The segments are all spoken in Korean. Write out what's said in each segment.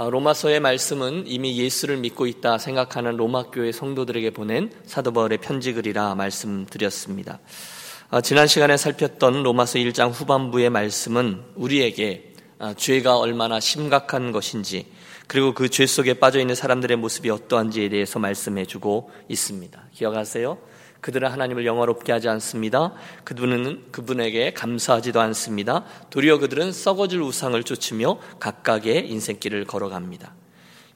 아, 로마서의 말씀은 이미 예수를 믿고 있다 생각하는 로마 교회 성도들에게 보낸 사도 바울의 편지글이라 말씀드렸습니다. 아, 지난 시간에 살폈던 로마서 1장 후반부의 말씀은 우리에게 아, 죄가 얼마나 심각한 것인지 그리고 그 죄 속에 빠져 있는 사람들의 모습이 어떠한지에 대해서 말씀해 주고 있습니다. 기억하세요? 그들은 하나님을 영화롭게 하지 않습니다. 그분은 그분에게 감사하지도 않습니다. 도리어 그들은 썩어질 우상을 쫓으며 각각의 인생길을 걸어갑니다.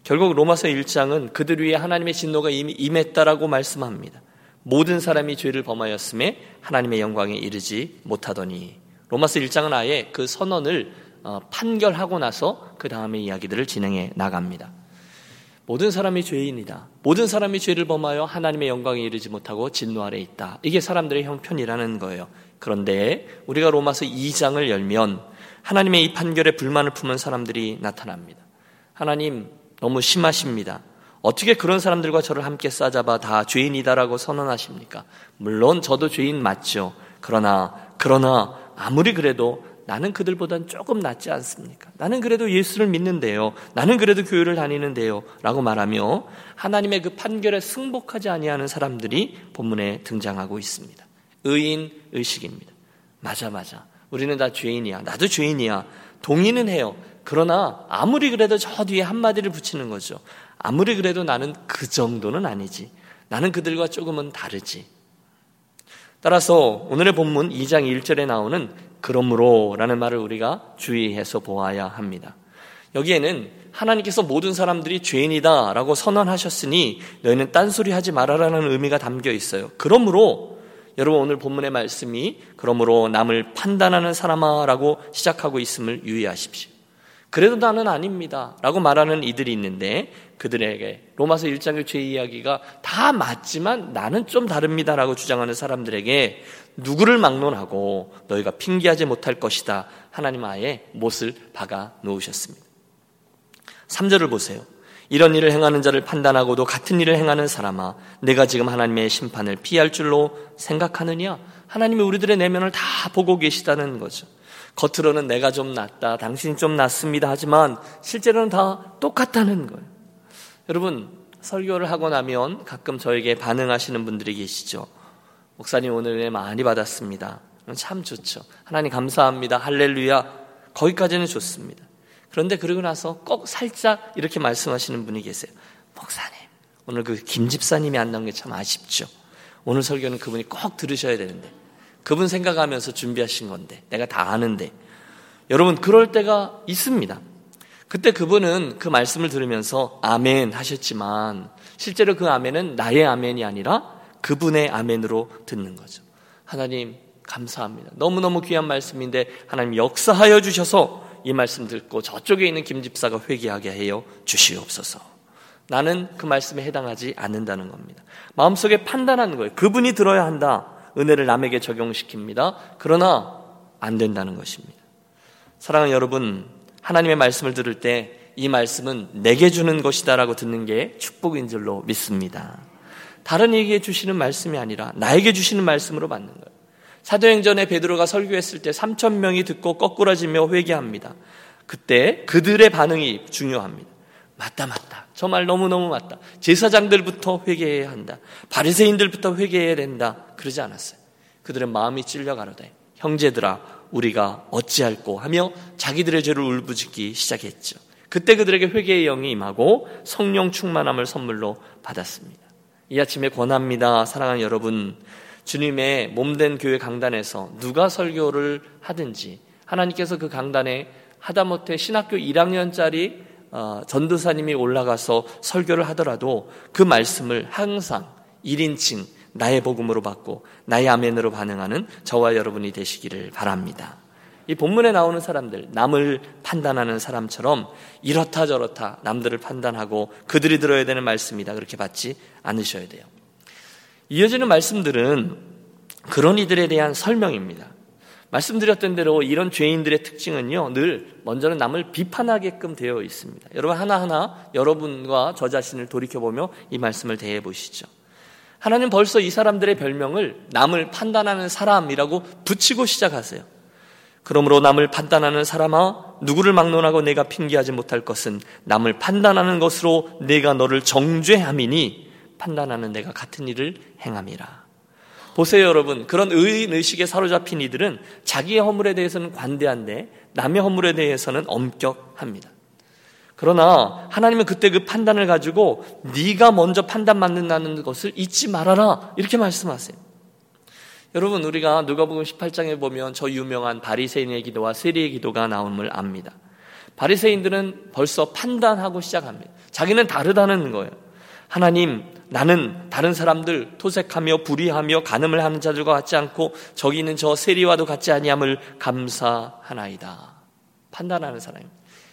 결국 로마서 1장은 그들 위에 하나님의 진노가 이미 임했다라고 말씀합니다. 모든 사람이 죄를 범하였음에 하나님의 영광에 이르지 못하더니 로마서 1장은 아예 그 선언을 어, 판결하고 나서 그 다음의 이야기들을 진행해 나갑니다. 모든 사람이 죄인이다. 모든 사람이 죄를 범하여 하나님의 영광에 이르지 못하고 진노 아래 있다. 이게 사람들의 형편이라는 거예요. 그런데 우리가 로마서 2장을 열면 하나님의 이 판결에 불만을 품은 사람들이 나타납니다. 하나님 너무 심하십니다. 어떻게 그런 사람들과 저를 함께 싸잡아 다 죄인이다라고 선언하십니까? 물론 저도 죄인 맞죠. 그러나 그러나 아무리 그래도 나는 그들보단 조금 낫지 않습니까? 나는 그래도 예수를 믿는데요. 나는 그래도 교회를 다니는데요. 라고 말하며 하나님의 그 판결에 승복하지 아니하는 사람들이 본문에 등장하고 있습니다. 의인 의식입니다. 맞아 맞아. 우리는 다 죄인이야. 나도 죄인이야. 동의는 해요. 그러나 아무리 그래도 저 뒤에 한마디를 붙이는 거죠. 아무리 그래도 나는 그 정도는 아니지. 나는 그들과 조금은 다르지. 따라서 오늘의 본문 2장 1절에 나오는 그러므로 라는 말을 우리가 주의해서 보아야 합니다. 여기에는 하나님께서 모든 사람들이 죄인이다 라고 선언하셨으니 너희는 딴소리 하지 말아라는 의미가 담겨 있어요. 그러므로 여러분 오늘 본문의 말씀이 그러므로 남을 판단하는 사람아 라고 시작하고 있음을 유의하십시오. 그래도 나는 아닙니다. 라고 말하는 이들이 있는데 그들에게 로마서 1장의 죄 이야기가 다 맞지만 나는 좀 다릅니다. 라고 주장하는 사람들에게 누구를 막론하고 너희가 핑계하지 못할 것이다. 하나님 아예 못을 박아 놓으셨습니다. 3절을 보세요. 이런 일을 행하는 자를 판단하고도 같은 일을 행하는 사람아, 내가 지금 하나님의 심판을 피할 줄로 생각하느냐? 하나님이 우리들의 내면을 다 보고 계시다는 거죠. 겉으로는 내가 좀 낫다, 당신이 좀 낫습니다 하지만 실제로는 다 똑같다는 거예요. 여러분, 설교를 하고 나면 가끔 저에게 반응하시는 분들이 계시죠. 목사님 오늘 은 많이 받았습니다. 참 좋죠. 하나님 감사합니다. 할렐루야. 거기까지는 좋습니다. 그런데 그러고 나서 꼭 살짝 이렇게 말씀하시는 분이 계세요. 목사님, 오늘 그 김 집사님이 안 나온 게 참 아쉽죠. 오늘 설교는 그분이 꼭 들으셔야 되는데. 그분 생각하면서 준비하신 건데. 내가 다 아는데. 여러분, 그럴 때가 있습니다. 그때 그분은 그 말씀을 들으면서 아멘 하셨지만 실제로 그 아멘은 나의 아멘이 아니라 그분의 아멘으로 듣는 거죠. 하나님 감사합니다. 너무너무 귀한 말씀인데 하나님 역사하여 주셔서 이 말씀 듣고 저쪽에 있는 김 집사가 회개하게 해요 주시옵소서. 나는 그 말씀에 해당하지 않는다는 겁니다. 마음속에 판단하는 거예요. 그분이 들어야 한다. 은혜를 남에게 적용시킵니다. 그러나 안 된다는 것입니다. 사랑하는 여러분, 하나님의 말씀을 들을 때 이 말씀은 내게 주는 것이다라고 듣는 게 축복인 줄로 믿습니다. 다른 얘기해 주시는 말씀이 아니라 나에게 주시는 말씀으로 받는 거예요. 사도행전에 베드로가 설교했을 때 3천 명이 듣고 거꾸러지며 회개합니다. 그때 그들의 반응이 중요합니다. 맞다 맞다. 저 말 너무너무 맞다. 제사장들부터 회개해야 한다. 바리새인들부터 회개해야 된다. 그러지 않았어요. 그들은 마음이 찔려 가로되 형제들아 우리가 어찌할꼬 하며 자기들의 죄를 울부짖기 시작했죠. 그때 그들에게 회개의 영이 임하고 성령 충만함을 선물로 받았습니다. 이 아침에 권합니다. 사랑하는 여러분. 주님의 몸된 교회 강단에서 누가 설교를 하든지 하나님께서 그 강단에 하다못해 신학교 1학년짜리 어, 전도사님이 올라가서 설교를 하더라도 그 말씀을 항상 1인칭 나의 복음으로 받고 나의 아멘으로 반응하는 저와 여러분이 되시기를 바랍니다. 이 본문에 나오는 사람들, 남을 판단하는 사람처럼 이렇다 저렇다 남들을 판단하고 그들이 들어야 되는 말씀이다. 그렇게 받지 않으셔야 돼요. 이어지는 말씀들은 그런 이들에 대한 설명입니다. 말씀드렸던 대로 이런 죄인들의 특징은요, 늘 먼저는 남을 비판하게끔 되어 있습니다. 여러분 하나하나 여러분과 저 자신을 돌이켜보며 이 말씀을 대해 보시죠. 하나님 벌써 이 사람들의 별명을 남을 판단하는 사람이라고 붙이고 시작하세요. 그러므로 남을 판단하는 사람아 누구를 막론하고 내가 핑계하지 못할 것은 남을 판단하는 것으로 내가 너를 정죄함이니 판단하는 내가 같은 일을 행함이라. 보세요, 여러분. 그런 의인 의식에 사로잡힌 이들은 자기의 허물에 대해서는 관대한데 남의 허물에 대해서는 엄격합니다. 그러나 하나님은 그때 그 판단을 가지고 네가 먼저 판단 맞는다는 것을 잊지 말아라 이렇게 말씀하세요. 여러분 우리가 누가복음 18장에 보면 저 유명한 바리새인의 기도와 세리의 기도가 나옴을 압니다. 바리새인들은 벌써 판단하고 시작합니다. 자기는 다르다는 거예요. 하나님, 나는 다른 사람들 토색하며 불의하며 간음을 하는 자들과 같지 않고 저기 있는 저 세리와도 같지 아니함을 감사하나이다. 판단하는 사람.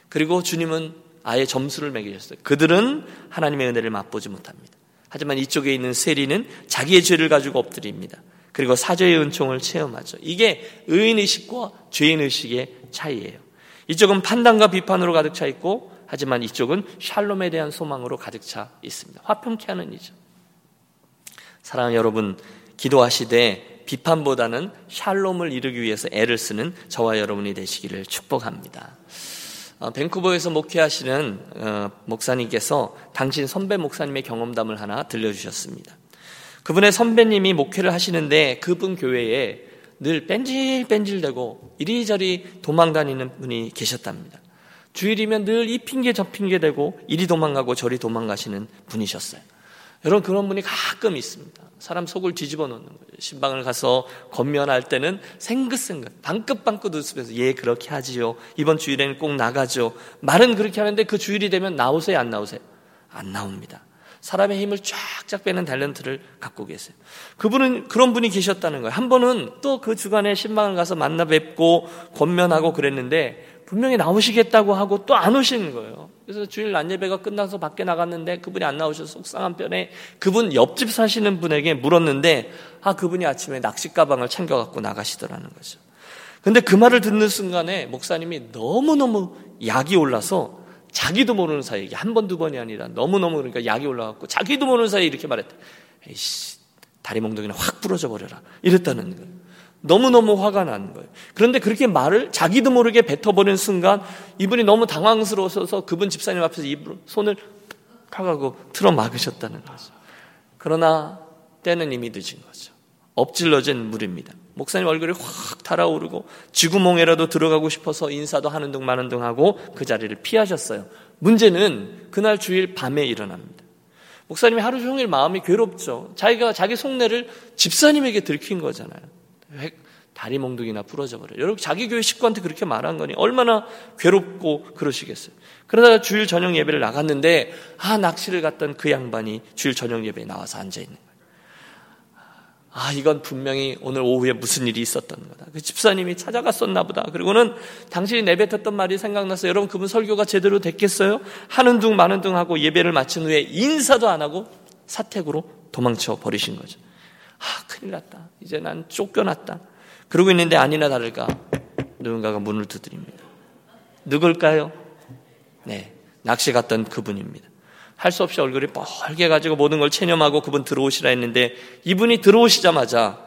그리고 주님은 아예 점수를 매기셨어요. 그들은 하나님의 은혜를 맛보지 못합니다. 하지만 이쪽에 있는 세리는 자기의 죄를 가지고 엎드립니다. 그리고 사죄의 은총을 체험하죠. 이게 의인의식과 죄인의식의 차이예요. 이쪽은 판단과 비판으로 가득 차 있고, 하지만 이쪽은 샬롬에 대한 소망으로 가득 차 있습니다. 화평케 하는 이죠. 사랑하는 여러분, 기도하시되 비판보다는 샬롬을 이루기 위해서 애를 쓰는 저와 여러분이 되시기를 축복합니다. 어, 밴쿠버에서 목회하시는 어, 목사님께서 당신 선배 목사님의 경험담을 하나 들려주셨습니다. 그분의 선배님이 목회를 하시는데 그분 교회에 늘 뺀질뺀질대고 이리저리 도망다니는 분이 계셨답니다. 주일이면 늘 이 핑계 저 핑계 대고 이리 도망가고 저리 도망가시는 분이셨어요. 여러분 그런 분이 가끔 있습니다. 사람 속을 뒤집어 놓는 거예요. 신방을 가서 건면할 때는 생긋생긋, 방긋방긋 웃으면서 예 그렇게 하지요. 이번 주일에는 꼭 나가죠. 말은 그렇게 하는데 그 주일이 되면 나오세요 안 나오세요? 안 나옵니다. 사람의 힘을 쫙쫙 빼는 탤런트를 갖고 계세요. 그분은 그런 분이 계셨다는 거예요. 한 번은 또 그 주간에 신방을 가서 만나 뵙고 권면하고 그랬는데 분명히 나오시겠다고 하고 또 안 오시는 거예요. 그래서 주일 낮 예배가 끝나서 밖에 나갔는데 그분이 안 나오셔서 속상한 편에 그분 옆집 사시는 분에게 물었는데 아 그분이 아침에 낚시 가방을 챙겨 갖고 나가시더라는 거죠. 근데 그 말을 듣는 순간에 목사님이 너무너무 약이 올라서 자기도 모르는 사이에 한 번 두 번이 아니라 너무너무 그러니까 약이 올라갖고 자기도 모르는 사이에 이렇게 말했다. 에이씨 다리 몽둥이는 확 부러져 버려라. 이랬다는 거예요. 너무너무 화가 나는 거예요. 그런데 그렇게 말을 자기도 모르게 뱉어버리는 순간 이분이 너무 당황스러워서 그분 집사님 앞에서 입으로 손을 탁하고 틀어 막으셨다는 거죠. 그러나 때는 이미 늦은 거죠. 엎질러진 물입니다. 목사님 얼굴이 확 달아오르고 쥐구멍에라도 들어가고 싶어서 인사도 하는 둥 마는 둥 하고 그 자리를 피하셨어요. 문제는 그날 주일 밤에 일어납니다. 목사님이 하루 종일 마음이 괴롭죠. 자기가 자기 속내를 집사님에게 들킨 거잖아요. 다리 몽둥이나 부러져 버려요. 여러분 자기 교회 식구한테 그렇게 말한 거니 얼마나 괴롭고 그러시겠어요. 그러다가 주일 저녁 예배를 나갔는데 아 낚시를 갔던 그 양반이 주일 저녁 예배에 나와서 앉아 있는 거예요. 아 이건 분명히 오늘 오후에 무슨 일이 있었던 거다. 그 집사님이 찾아갔었나 보다. 그리고는 당신이 내뱉었던 말이 생각나서 여러분 그분 설교가 제대로 됐겠어요? 하는 둥 마는 둥 하고 예배를 마친 후에 인사도 안 하고 사택으로 도망쳐 버리신 거죠. 아, 큰일 났다. 이제 난 쫓겨났다. 그러고 있는데 아니나 다를까 누군가가 문을 두드립니다. 누굴까요? 네, 낚시 갔던 그분입니다. 할 수 없이 얼굴이 뻘게 가지고 모든 걸 체념하고 그분 들어오시라 했는데 이분이 들어오시자마자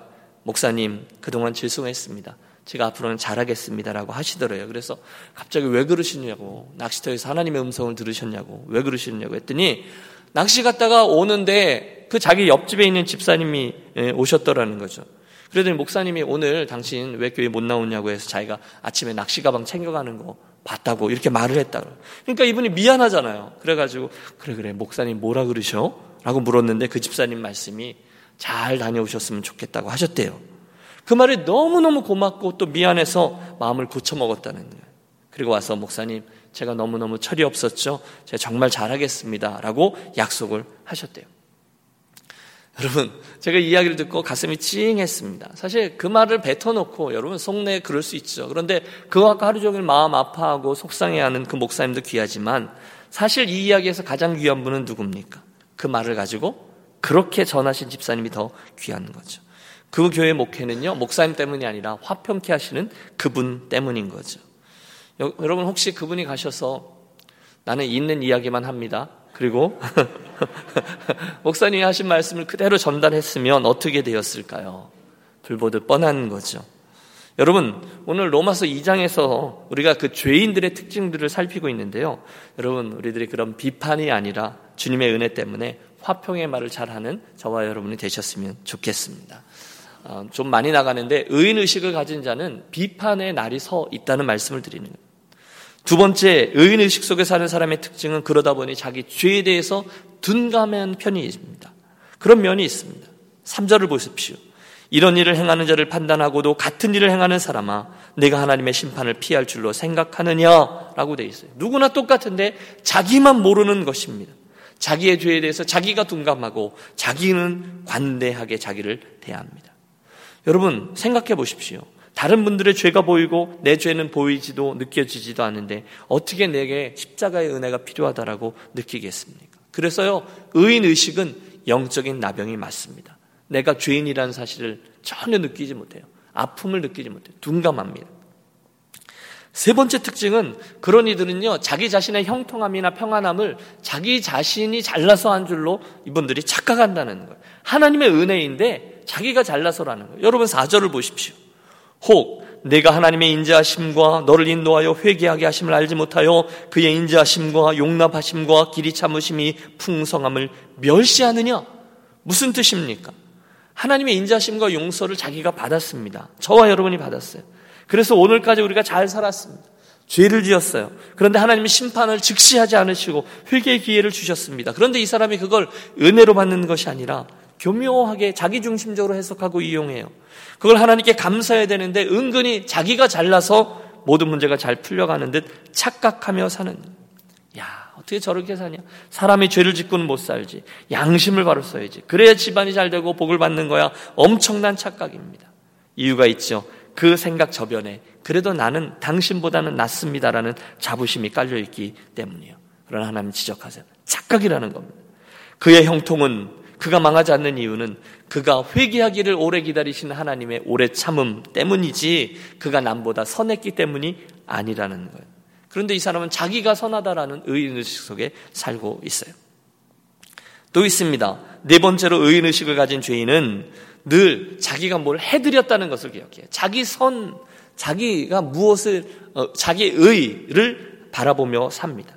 목사님 그동안 죄송했습니다. 제가 앞으로는 잘하겠습니다라고 하시더래요. 그래서 갑자기 왜 그러시냐고 낚시터에서 하나님의 음성을 들으셨냐고 왜 그러시냐고 했더니 낚시 갔다가 오는데 그 자기 옆집에 있는 집사님이 예, 오셨더라는 거죠. 그러더니 목사님이 오늘 당신 왜 교회 못 나오냐고 해서 자기가 아침에 낚시 가방 챙겨가는 거 봤다고 이렇게 말을 했다. 그러니까 이분이 미안하잖아요. 그래가지고 그래 그래 목사님 뭐라 그러셔? 라고 물었는데 그 집사님 말씀이 잘 다녀오셨으면 좋겠다고 하셨대요. 그 말이 너무너무 고맙고 또 미안해서 마음을 고쳐먹었다는 거예요. 그리고 와서 목사님 제가 너무너무 철이 없었죠. 제가 정말 잘하겠습니다. 라고 약속을 하셨대요. 여러분, 제가 이야기를 듣고 가슴이 찡했습니다. 사실 그 말을 뱉어놓고 여러분 속내에 그럴 수 있죠. 그런데 갖고 하루 종일 마음 아파하고 속상해하는 그 목사님도 귀하지만 사실 이 이야기에서 가장 귀한 분은 누굽니까? 그 말을 가지고 그렇게 전하신 집사님이 더 귀한 거죠. 그 교회 목회는요, 목사님 때문이 아니라 화평케 하시는 그분 때문인 거죠. 여러분 혹시 그분이 가셔서 나는 있는 이야기만 합니다. 그리고 목사님이 하신 말씀을 그대로 전달했으면 어떻게 되었을까요? 불보듯 뻔한 거죠. 여러분, 오늘 로마서 2장에서 우리가 그 죄인들의 특징들을 살피고 있는데요. 여러분, 우리들이 그런 비판이 아니라 주님의 은혜 때문에 화평의 말을 잘하는 저와 여러분이 되셨으면 좋겠습니다. 어, 좀 많이 나가는데 의인 의식을 가진 자는 비판의 날이 서 있다는 말씀을 드리는 거예요. 두 번째, 의인 의식 속에 사는 사람의 특징은 그러다 보니 자기 죄에 대해서 둔감한 편이 있습니다. 그런 면이 있습니다. 3절을 보십시오. 이런 일을 행하는 자를 판단하고도 같은 일을 행하는 사람아 내가 하나님의 심판을 피할 줄로 생각하느냐라고 돼 있어요. 누구나 똑같은데 자기만 모르는 것입니다. 자기의 죄에 대해서 자기가 둔감하고 자기는 관대하게 자기를 대합니다. 여러분 생각해 보십시오. 다른 분들의 죄가 보이고 내 죄는 보이지도 느껴지지도 않는데 어떻게 내게 십자가의 은혜가 필요하다라고 느끼겠습니까? 그래서요 의인 의식은 영적인 나병이 맞습니다. 내가 죄인이라는 사실을 전혀 느끼지 못해요. 아픔을 느끼지 못해요. 둔감합니다. 세 번째 특징은 그런 이들은요, 자기 자신의 형통함이나 평안함을 자기 자신이 잘나서 한 줄로 이분들이 착각한다는 거예요. 하나님의 은혜인데 자기가 잘나서라는 거예요. 여러분 4절을 보십시오. 혹 내가 하나님의 인자하심과 너를 인도하여 회개하게 하심을 알지 못하여 그의 인자하심과 용납하심과 길이 참으심이 풍성함을 멸시하느냐? 무슨 뜻입니까? 하나님의 인자심과 용서를 자기가 받았습니다. 저와 여러분이 받았어요. 그래서 오늘까지 우리가 잘 살았습니다. 죄를 지었어요. 그런데 하나님이 심판을 즉시하지 않으시고 회개의 기회를 주셨습니다. 그런데 이 사람이 그걸 은혜로 받는 것이 아니라 교묘하게 자기중심적으로 해석하고 이용해요. 그걸 하나님께 감사해야 되는데 은근히 자기가 잘나서 모든 문제가 잘 풀려가는 듯 착각하며 사는 어떻게 저렇게 사냐? 사람이 죄를 짓고는 못 살지. 양심을 바로 써야지. 그래야 집안이 잘 되고 복을 받는 거야. 엄청난 착각입니다. 이유가 있죠. 그 생각 저변에 그래도 나는 당신보다는 낫습니다라는 자부심이 깔려 있기 때문이에요. 그러나 하나님 지적하세요. 착각이라는 겁니다. 그의 형통은 그가 망하지 않는 이유는 그가 회개하기를 오래 기다리시는 하나님의 오래 참음 때문이지 그가 남보다 선했기 때문이 아니라는 거예요. 그런데 이 사람은 자기가 선하다라는 의인의식 속에 살고 있어요. 또 있습니다. 네 번째로 의인의식을 가진 죄인은 늘 자기가 뭘 해드렸다는 것을 기억해요. 자기 선, 자기가 무엇을, 어, 자기 의를 바라보며 삽니다.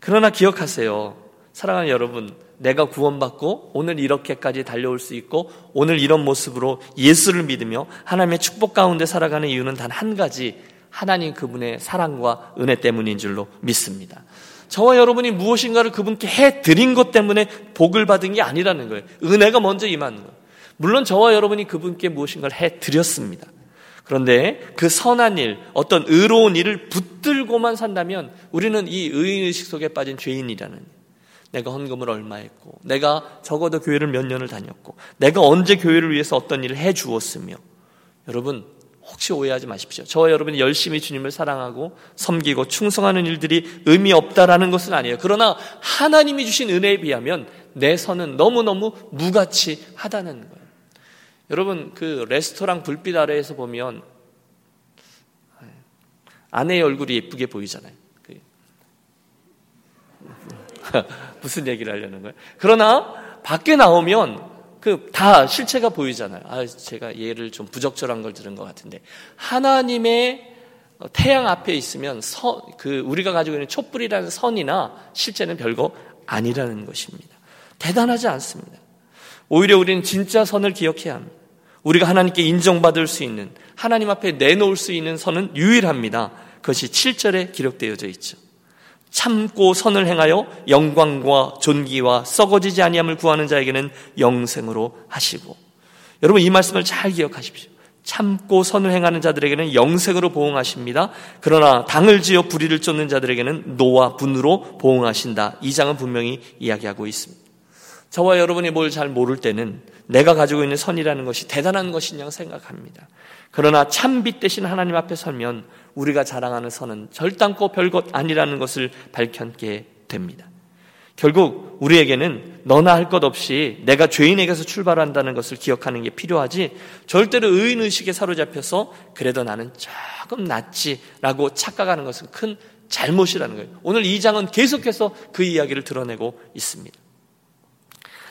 그러나 기억하세요. 사랑하는 여러분, 내가 구원받고 오늘 이렇게까지 달려올 수 있고 오늘 이런 모습으로 예수를 믿으며 하나님의 축복 가운데 살아가는 이유는 단 한 가지 하나님 그분의 사랑과 은혜 때문인 줄로 믿습니다. 저와 여러분이 무엇인가를 그분께 해 드린 것 때문에 복을 받은 게 아니라는 거예요. 은혜가 먼저 임하는 거예요. 물론 저와 여러분이 그분께 무엇인가를 해 드렸습니다. 그런데 그 선한 일, 어떤 의로운 일을 붙들고만 산다면 우리는 이 의인의식 속에 빠진 죄인이라는 내가 헌금을 얼마 했고, 내가 적어도 교회를 몇 년을 다녔고, 내가 언제 교회를 위해서 어떤 일을 해 주었으며, 여러분, 혹시 오해하지 마십시오. 저와 여러분이 열심히 주님을 사랑하고 섬기고 충성하는 일들이 의미 없다라는 것은 아니에요. 그러나 하나님이 주신 은혜에 비하면 내 선은 너무너무 무가치 하다는 거예요. 여러분, 그 레스토랑 불빛 아래에서 보면 아내의 얼굴이 예쁘게 보이잖아요. 그 무슨 얘기를 하려는 거예요? 그러나 밖에 나오면 그 다 실체가 보이잖아요. 아, 제가 예를 좀 부적절한 걸 들은 것 같은데 하나님의 태양 앞에 있으면 선, 그 우리가 가지고 있는 촛불이라는 선이나 실제는 별거 아니라는 것입니다. 대단하지 않습니다. 오히려 우리는 진짜 선을 기억해야 합니다. 우리가 하나님께 인정받을 수 있는 하나님 앞에 내놓을 수 있는 선은 유일합니다. 그것이 7절에 기록되어져 있죠. 참고 선을 행하여 영광과 존귀와 썩어지지 아니함을 구하는 자에게는 영생으로 하시고 여러분 이 말씀을 잘 기억하십시오. 참고 선을 행하는 자들에게는 영생으로 보응하십니다. 그러나 당을 지어 불의를 쫓는 자들에게는 노와 분으로 보응하신다. 이 장은 분명히 이야기하고 있습니다. 저와 여러분이 뭘 잘 모를 때는 내가 가지고 있는 선이라는 것이 대단한 것이냐고 생각합니다. 그러나 참빛 대신 하나님 앞에 서면 우리가 자랑하는 선은 절단코 별것 아니라는 것을 밝혔게 됩니다. 결국 우리에게는 너나 할 것 없이 내가 죄인에게서 출발한다는 것을 기억하는 게 필요하지 절대로 의인의식에 사로잡혀서 그래도 나는 조금 낫지라고 착각하는 것은 큰 잘못이라는 거예요. 오늘 이 장은 계속해서 그 이야기를 드러내고 있습니다.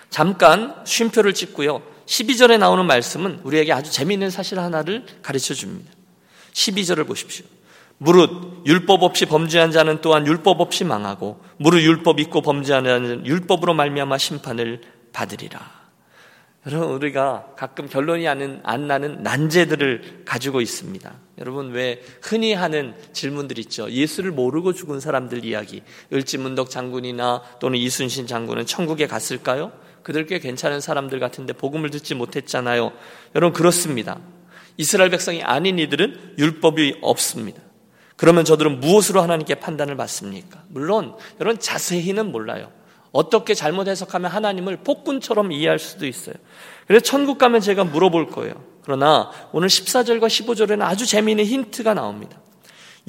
잠깐 쉼표를 찍고요. 12절에 나오는 말씀은 우리에게 아주 재미있는 사실 하나를 가르쳐 줍니다. 12절을 보십시오. 무릇 율법 없이 범죄한 자는 또한 율법 없이 망하고 무릇 율법 있고 범죄하는 자는 율법으로 말미암아 심판을 받으리라. 여러분 우리가 가끔 결론이 안, 안 나는 난제들을 가지고 있습니다. 여러분 왜 흔히 하는 질문들 있죠. 예수를 모르고 죽은 사람들 이야기. 을지문덕 장군이나 또는 이순신 장군은 천국에 갔을까요? 그들 꽤 괜찮은 사람들 같은데 복음을 듣지 못했잖아요. 여러분 그렇습니다. 이스라엘 백성이 아닌 이들은 율법이 없습니다. 그러면 저들은 무엇으로 하나님께 판단을 받습니까? 물론 여러분 자세히는 몰라요. 어떻게 잘못 해석하면 하나님을 폭군처럼 이해할 수도 있어요. 그래서 천국 가면 제가 물어볼 거예요. 그러나 오늘 14절과 15절에는 아주 재미있는 힌트가 나옵니다.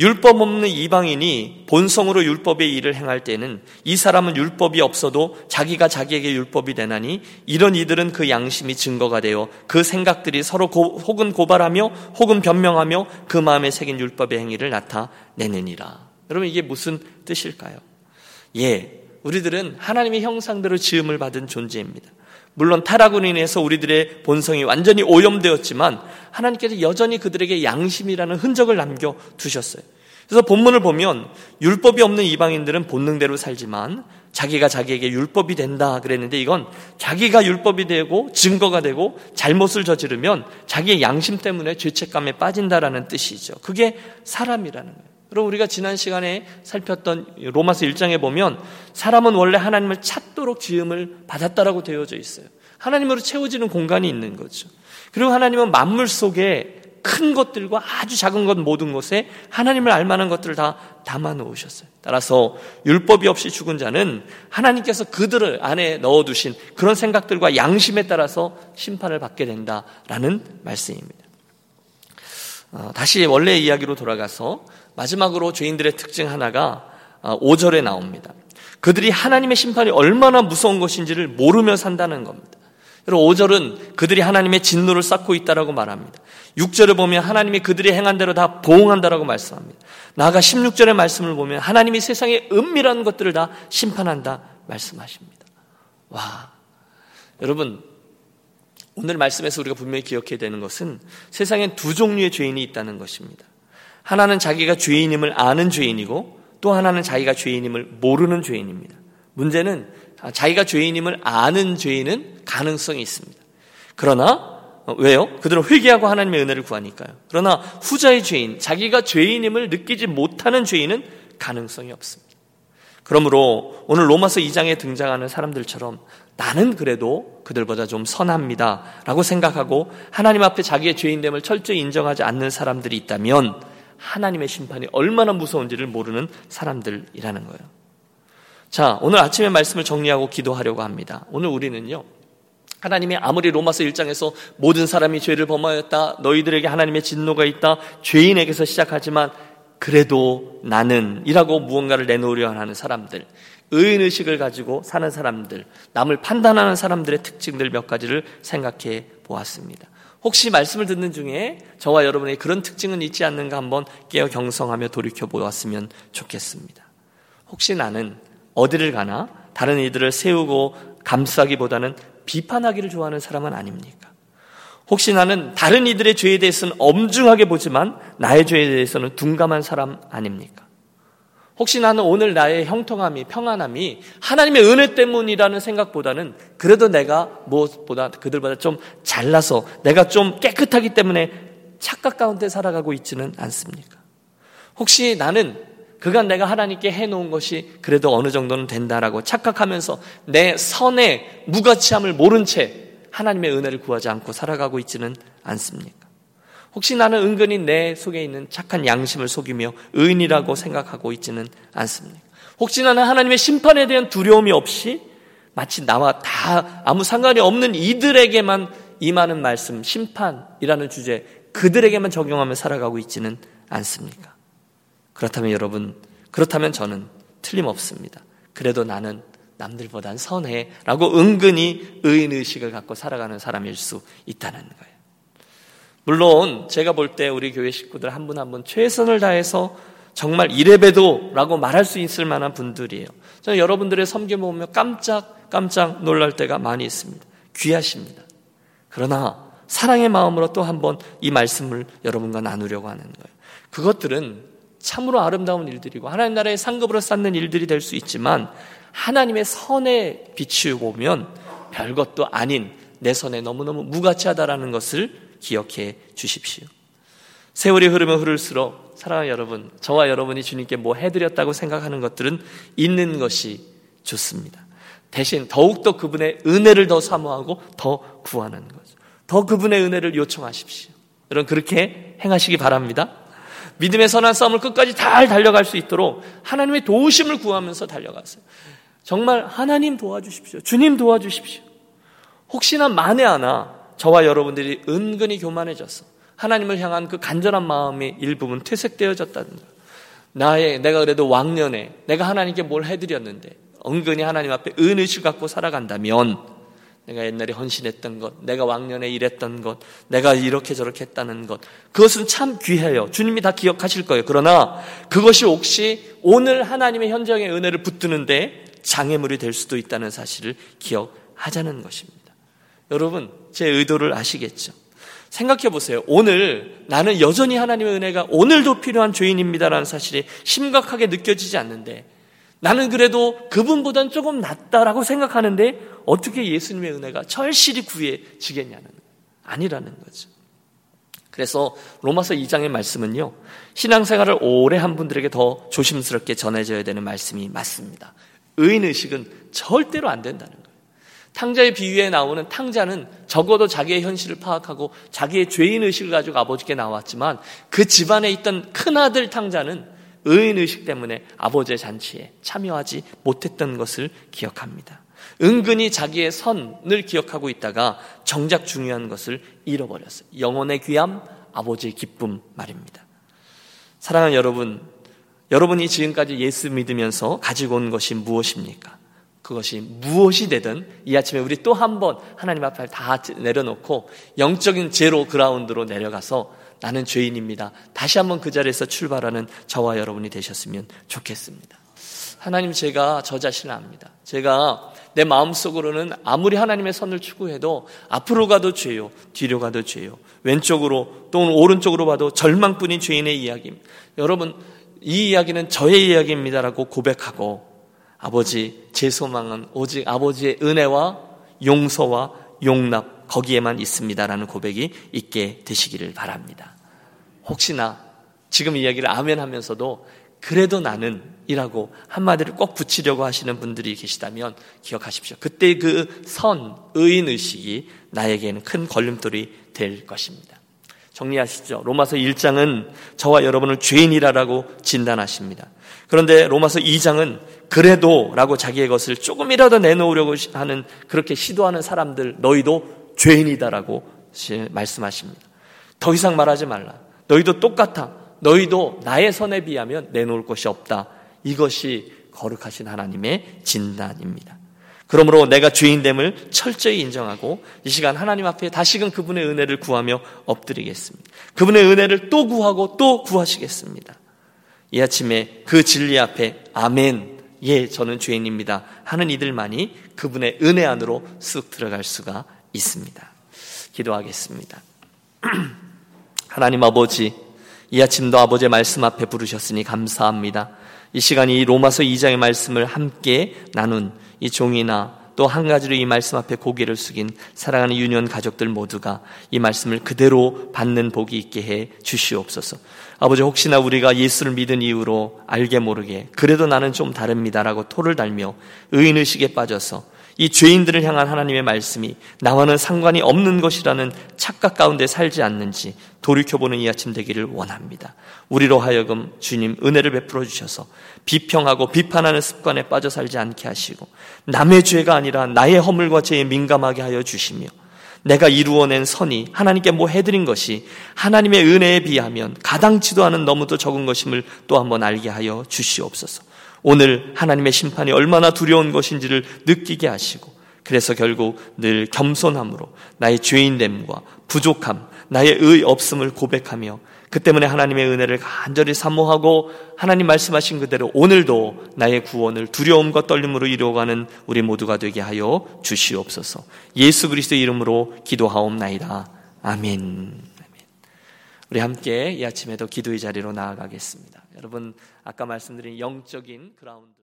율법 없는 이방인이 본성으로 율법의 일을 행할 때는 이 사람은 율법이 없어도 자기가 자기에게 율법이 되나니 이런 이들은 그 양심이 증거가 되어 그 생각들이 서로 고, 혹은 고발하며 혹은 변명하며 그 마음에 새긴 율법의 행위를 나타내느니라. 여러분 이게 무슨 뜻일까요? 예, 우리들은 하나님의 형상대로 지음을 받은 존재입니다. 물론 타락으로 인해서 우리들의 본성이 완전히 오염되었지만 하나님께서 여전히 그들에게 양심이라는 흔적을 남겨 두셨어요. 그래서 본문을 보면 율법이 없는 이방인들은 본능대로 살지만 자기가 자기에게 율법이 된다 그랬는데 이건 자기가 율법이 되고 증거가 되고 잘못을 저지르면 자기의 양심 때문에 죄책감에 빠진다라는 뜻이죠. 그게 사람이라는 거예요. 여러분 우리가 지난 시간에 살폈던 로마서 1장에 보면 사람은 원래 하나님을 찾도록 지음을 받았다라고 되어져 있어요. 하나님으로 채워지는 공간이 있는 거죠. 그리고 하나님은 만물 속에 큰 것들과 아주 작은 것 모든 것에 하나님을 알 만한 것들을 다 담아 놓으셨어요. 따라서 율법이 없이 죽은 자는 하나님께서 그들을 안에 넣어 두신 그런 생각들과 양심에 따라서 심판을 받게 된다라는 말씀입니다. 어, 다시 원래 이야기로 돌아가서 마지막으로 죄인들의 특징 하나가 5절에 어, 나옵니다. 그들이 하나님의 심판이 얼마나 무서운 것인지를 모르며 산다는 겁니다. 여러분 5절은 그들이 하나님의 진노를 쌓고 있다라고 말합니다. 6절을 보면 하나님이 그들이 행한 대로 다 보응한다라고 말씀합니다. 나아가 16절의 말씀을 보면 하나님이 세상의 은밀한 것들을 다 심판한다 말씀하십니다. 와. 여러분 오늘 말씀에서 우리가 분명히 기억해야 되는 것은 세상엔 두 종류의 죄인이 있다는 것입니다. 하나는 자기가 죄인임을 아는 죄인이고 또 하나는 자기가 죄인임을 모르는 죄인입니다. 문제는 자기가 죄인임을 아는 죄인은 가능성이 있습니다. 그러나 어, 왜요? 그들은 회개하고 하나님의 은혜를 구하니까요. 그러나 후자의 죄인, 자기가 죄인임을 느끼지 못하는 죄인은 가능성이 없습니다. 그러므로 오늘 로마서 2장에 등장하는 사람들처럼 나는 그래도 그들보다 좀 선합니다. 라고 생각하고 하나님 앞에 자기의 죄인됨을 철저히 인정하지 않는 사람들이 있다면 하나님의 심판이 얼마나 무서운지를 모르는 사람들이라는 거예요. 자, 오늘 아침에 말씀을 정리하고 기도하려고 합니다. 오늘 우리는요, 하나님이 아무리 로마서 1장에서 모든 사람이 죄를 범하였다, 너희들에게 하나님의 진노가 있다, 죄인에게서 시작하지만 그래도 나는 이라고 무언가를 내놓으려 하는 사람들, 의인의식을 가지고 사는 사람들, 남을 판단하는 사람들의 특징들 몇 가지를 생각해 보았습니다. 혹시 말씀을 듣는 중에 저와 여러분의 그런 특징은 있지 않는가 한번 깨어 경성하며 돌이켜 보았으면 좋겠습니다. 혹시 나는 어디를 가나 다른 이들을 세우고 감싸기보다는 비판하기를 좋아하는 사람은 아닙니까? 혹시 나는 다른 이들의 죄에 대해서는 엄중하게 보지만 나의 죄에 대해서는 둔감한 사람 아닙니까? 혹시 나는 오늘 나의 형통함이, 평안함이 하나님의 은혜 때문이라는 생각보다는 그래도 내가 무엇보다 그들보다 좀 잘나서 내가 좀 깨끗하기 때문에 착각 가운데 살아가고 있지는 않습니까? 혹시 나는 그간 내가 하나님께 해놓은 것이 그래도 어느 정도는 된다라고 착각하면서 내 선의 무가치함을 모른 채 하나님의 은혜를 구하지 않고 살아가고 있지는 않습니까? 혹시 나는 은근히 내 속에 있는 착한 양심을 속이며 의인이라고 생각하고 있지는 않습니까? 혹시 나는 하나님의 심판에 대한 두려움이 없이 마치 나와 다 아무 상관이 없는 이들에게만 임하는 말씀, 심판이라는 주제, 그들에게만 적용하며 살아가고 있지는 않습니까? 그렇다면 여러분, 그렇다면 저는 틀림없습니다. 그래도 나는 남들보단 선해. 라고 은근히 의인의식을 갖고 살아가는 사람일 수 있다는 거예요. 물론 제가 볼 때 우리 교회 식구들 한 분 한 분 최선을 다해서 정말 이래봬도라고 말할 수 있을 만한 분들이에요. 저는 여러분들의 섬김을 보면 깜짝 깜짝 놀랄 때가 많이 있습니다. 귀하십니다. 그러나 사랑의 마음으로 또 한번 이 말씀을 여러분과 나누려고 하는 거예요. 그것들은 참으로 아름다운 일들이고 하나님 나라의 상급으로 쌓는 일들이 될 수 있지만 하나님의 선에 비추어 보면 별것도 아닌 내 선에 너무너무 무가치하다라는 것을 기억해 주십시오. 세월이 흐르면 흐를수록 사랑하는 여러분, 저와 여러분이 주님께 뭐 해드렸다고 생각하는 것들은 있는 것이 좋습니다. 대신 더욱더 그분의 은혜를 더 사모하고 더 구하는 거죠. 더 그분의 은혜를 요청하십시오. 여러분, 그렇게 행하시기 바랍니다. 믿음의 선한 싸움을 끝까지 잘 달려갈 수 있도록 하나님의 도우심을 구하면서 달려가세요. 정말 하나님 도와주십시오. 주님 도와주십시오. 혹시나 만에 하나 저와 여러분들이 은근히 교만해졌어. 하나님을 향한 그 간절한 마음의 일부분 퇴색되어졌다는 거. 나의 내가 그래도 왕년에 내가 하나님께 뭘 해드렸는데 은근히 하나님 앞에 은의식 갖고 살아간다면 내가 옛날에 헌신했던 것, 내가 왕년에 일했던 것, 내가 이렇게 저렇게 했다는 것, 그것은 참 귀해요. 주님이 다 기억하실 거예요. 그러나 그것이 혹시 오늘 하나님의 현장의 은혜를 붙드는데 장애물이 될 수도 있다는 사실을 기억하자는 것입니다. 여러분, 제 의도를 아시겠죠? 생각해 보세요. 오늘 나는 여전히 하나님의 은혜가 오늘도 필요한 죄인입니다라는 사실이 심각하게 느껴지지 않는데 나는 그래도 그분보단 조금 낫다라고 생각하는데 어떻게 예수님의 은혜가 절실히 구해지겠냐는 아니라는 거죠. 그래서 로마서 2장의 말씀은요. 신앙생활을 오래 한 분들에게 더 조심스럽게 전해져야 되는 말씀이 맞습니다. 의인 의식은 절대로 안 된다는 거예요. 탕자의 비유에 나오는 탕자는 적어도 자기의 현실을 파악하고 자기의 죄인 의식을 가지고 아버지께 나왔지만 그 집안에 있던 큰아들 탕자는 의인 의식 때문에 아버지의 잔치에 참여하지 못했던 것을 기억합니다. 은근히 자기의 선을 기억하고 있다가 정작 중요한 것을 잃어버렸어요. 영혼의 귀함, 아버지의 기쁨 말입니다. 사랑하는 여러분, 여러분이 지금까지 예수 믿으면서 가지고 온 것이 무엇입니까? 그것이 무엇이 되든 이 아침에 우리 또 한 번 하나님 앞에 다 내려놓고 영적인 제로 그라운드로 내려가서 나는 죄인입니다. 다시 한번 그 자리에서 출발하는 저와 여러분이 되셨으면 좋겠습니다. 하나님 제가 저 자신을 압니다. 제가 내 마음속으로는 아무리 하나님의 선을 추구해도 앞으로 가도 죄요, 뒤로 가도 죄요. 왼쪽으로 또는 오른쪽으로 봐도 절망뿐인 죄인의 이야기입니다. 여러분 이 이야기는 저의 이야기입니다라고 고백하고 아버지 제 소망은 오직 아버지의 은혜와 용서와 용납 거기에만 있습니다라는 고백이 있게 되시기를 바랍니다. 혹시나 지금 이야기를 아멘 하면서도 그래도 나는 이라고 한마디를 꼭 붙이려고 하시는 분들이 계시다면 기억하십시오. 그때 그 선, 의인 의식이 나에게는 큰 걸림돌이 될 것입니다. 정리하시죠. 로마서 1장은 저와 여러분을 죄인이라라고 진단하십니다. 그런데 로마서 2장은 그래도 라고 자기의 것을 조금이라도 내놓으려고 하는 그렇게 시도하는 사람들 너희도 죄인이다라고 말씀하십니다. 더 이상 말하지 말라. 너희도 똑같아. 너희도 나의 선에 비하면 내놓을 것이 없다. 이것이 거룩하신 하나님의 진단입니다. 그러므로 내가 죄인됨을 철저히 인정하고 이 시간 하나님 앞에 다시금 그분의 은혜를 구하며 엎드리겠습니다. 그분의 은혜를 또 구하고 또 구하시겠습니다. 이 아침에 그 진리 앞에 아멘, 예, 저는 죄인입니다. 하는 이들만이 그분의 은혜 안으로 쑥 들어갈 수가 있습니다. 기도하겠습니다. 하나님 아버지, 이 아침도 아버지의 말씀 앞에 부르셨으니 감사합니다. 이 시간이 이 로마서 2장의 말씀을 함께 나눈 이 종이나 또 한 가지로 이 말씀 앞에 고개를 숙인 사랑하는 유년 가족들 모두가 이 말씀을 그대로 받는 복이 있게 해 주시옵소서. 아버지 혹시나 우리가 예수를 믿은 이후로 알게 모르게 그래도 나는 좀 다릅니다라고 토를 달며 의인의식에 빠져서 이 죄인들을 향한 하나님의 말씀이 나와는 상관이 없는 것이라는 착각 가운데 살지 않는지 돌이켜보는 이 아침 되기를 원합니다. 우리로 하여금 주님 은혜를 베풀어 주셔서 비평하고 비판하는 습관에 빠져 살지 않게 하시고 남의 죄가 아니라 나의 허물과 죄에 민감하게 하여 주시며 내가 이루어낸 선이 하나님께 뭐 해드린 것이 하나님의 은혜에 비하면 가당치도 않은 너무도 적은 것임을 또 한번 알게 하여 주시옵소서. 오늘 하나님의 심판이 얼마나 두려운 것인지를 느끼게 하시고 그래서 결국 늘 겸손함으로 나의 죄인됨과 부족함, 나의 의 없음을 고백하며 그 때문에 하나님의 은혜를 간절히 사모하고 하나님 말씀하신 그대로 오늘도 나의 구원을 두려움과 떨림으로 이루어가는 우리 모두가 되게 하여 주시옵소서. 예수 그리스도의 이름으로 기도하옵나이다. 아멘. 우리 함께 이 아침에도 기도의 자리로 나아가겠습니다. 여러분 아까 말씀드린 영적인 그라운드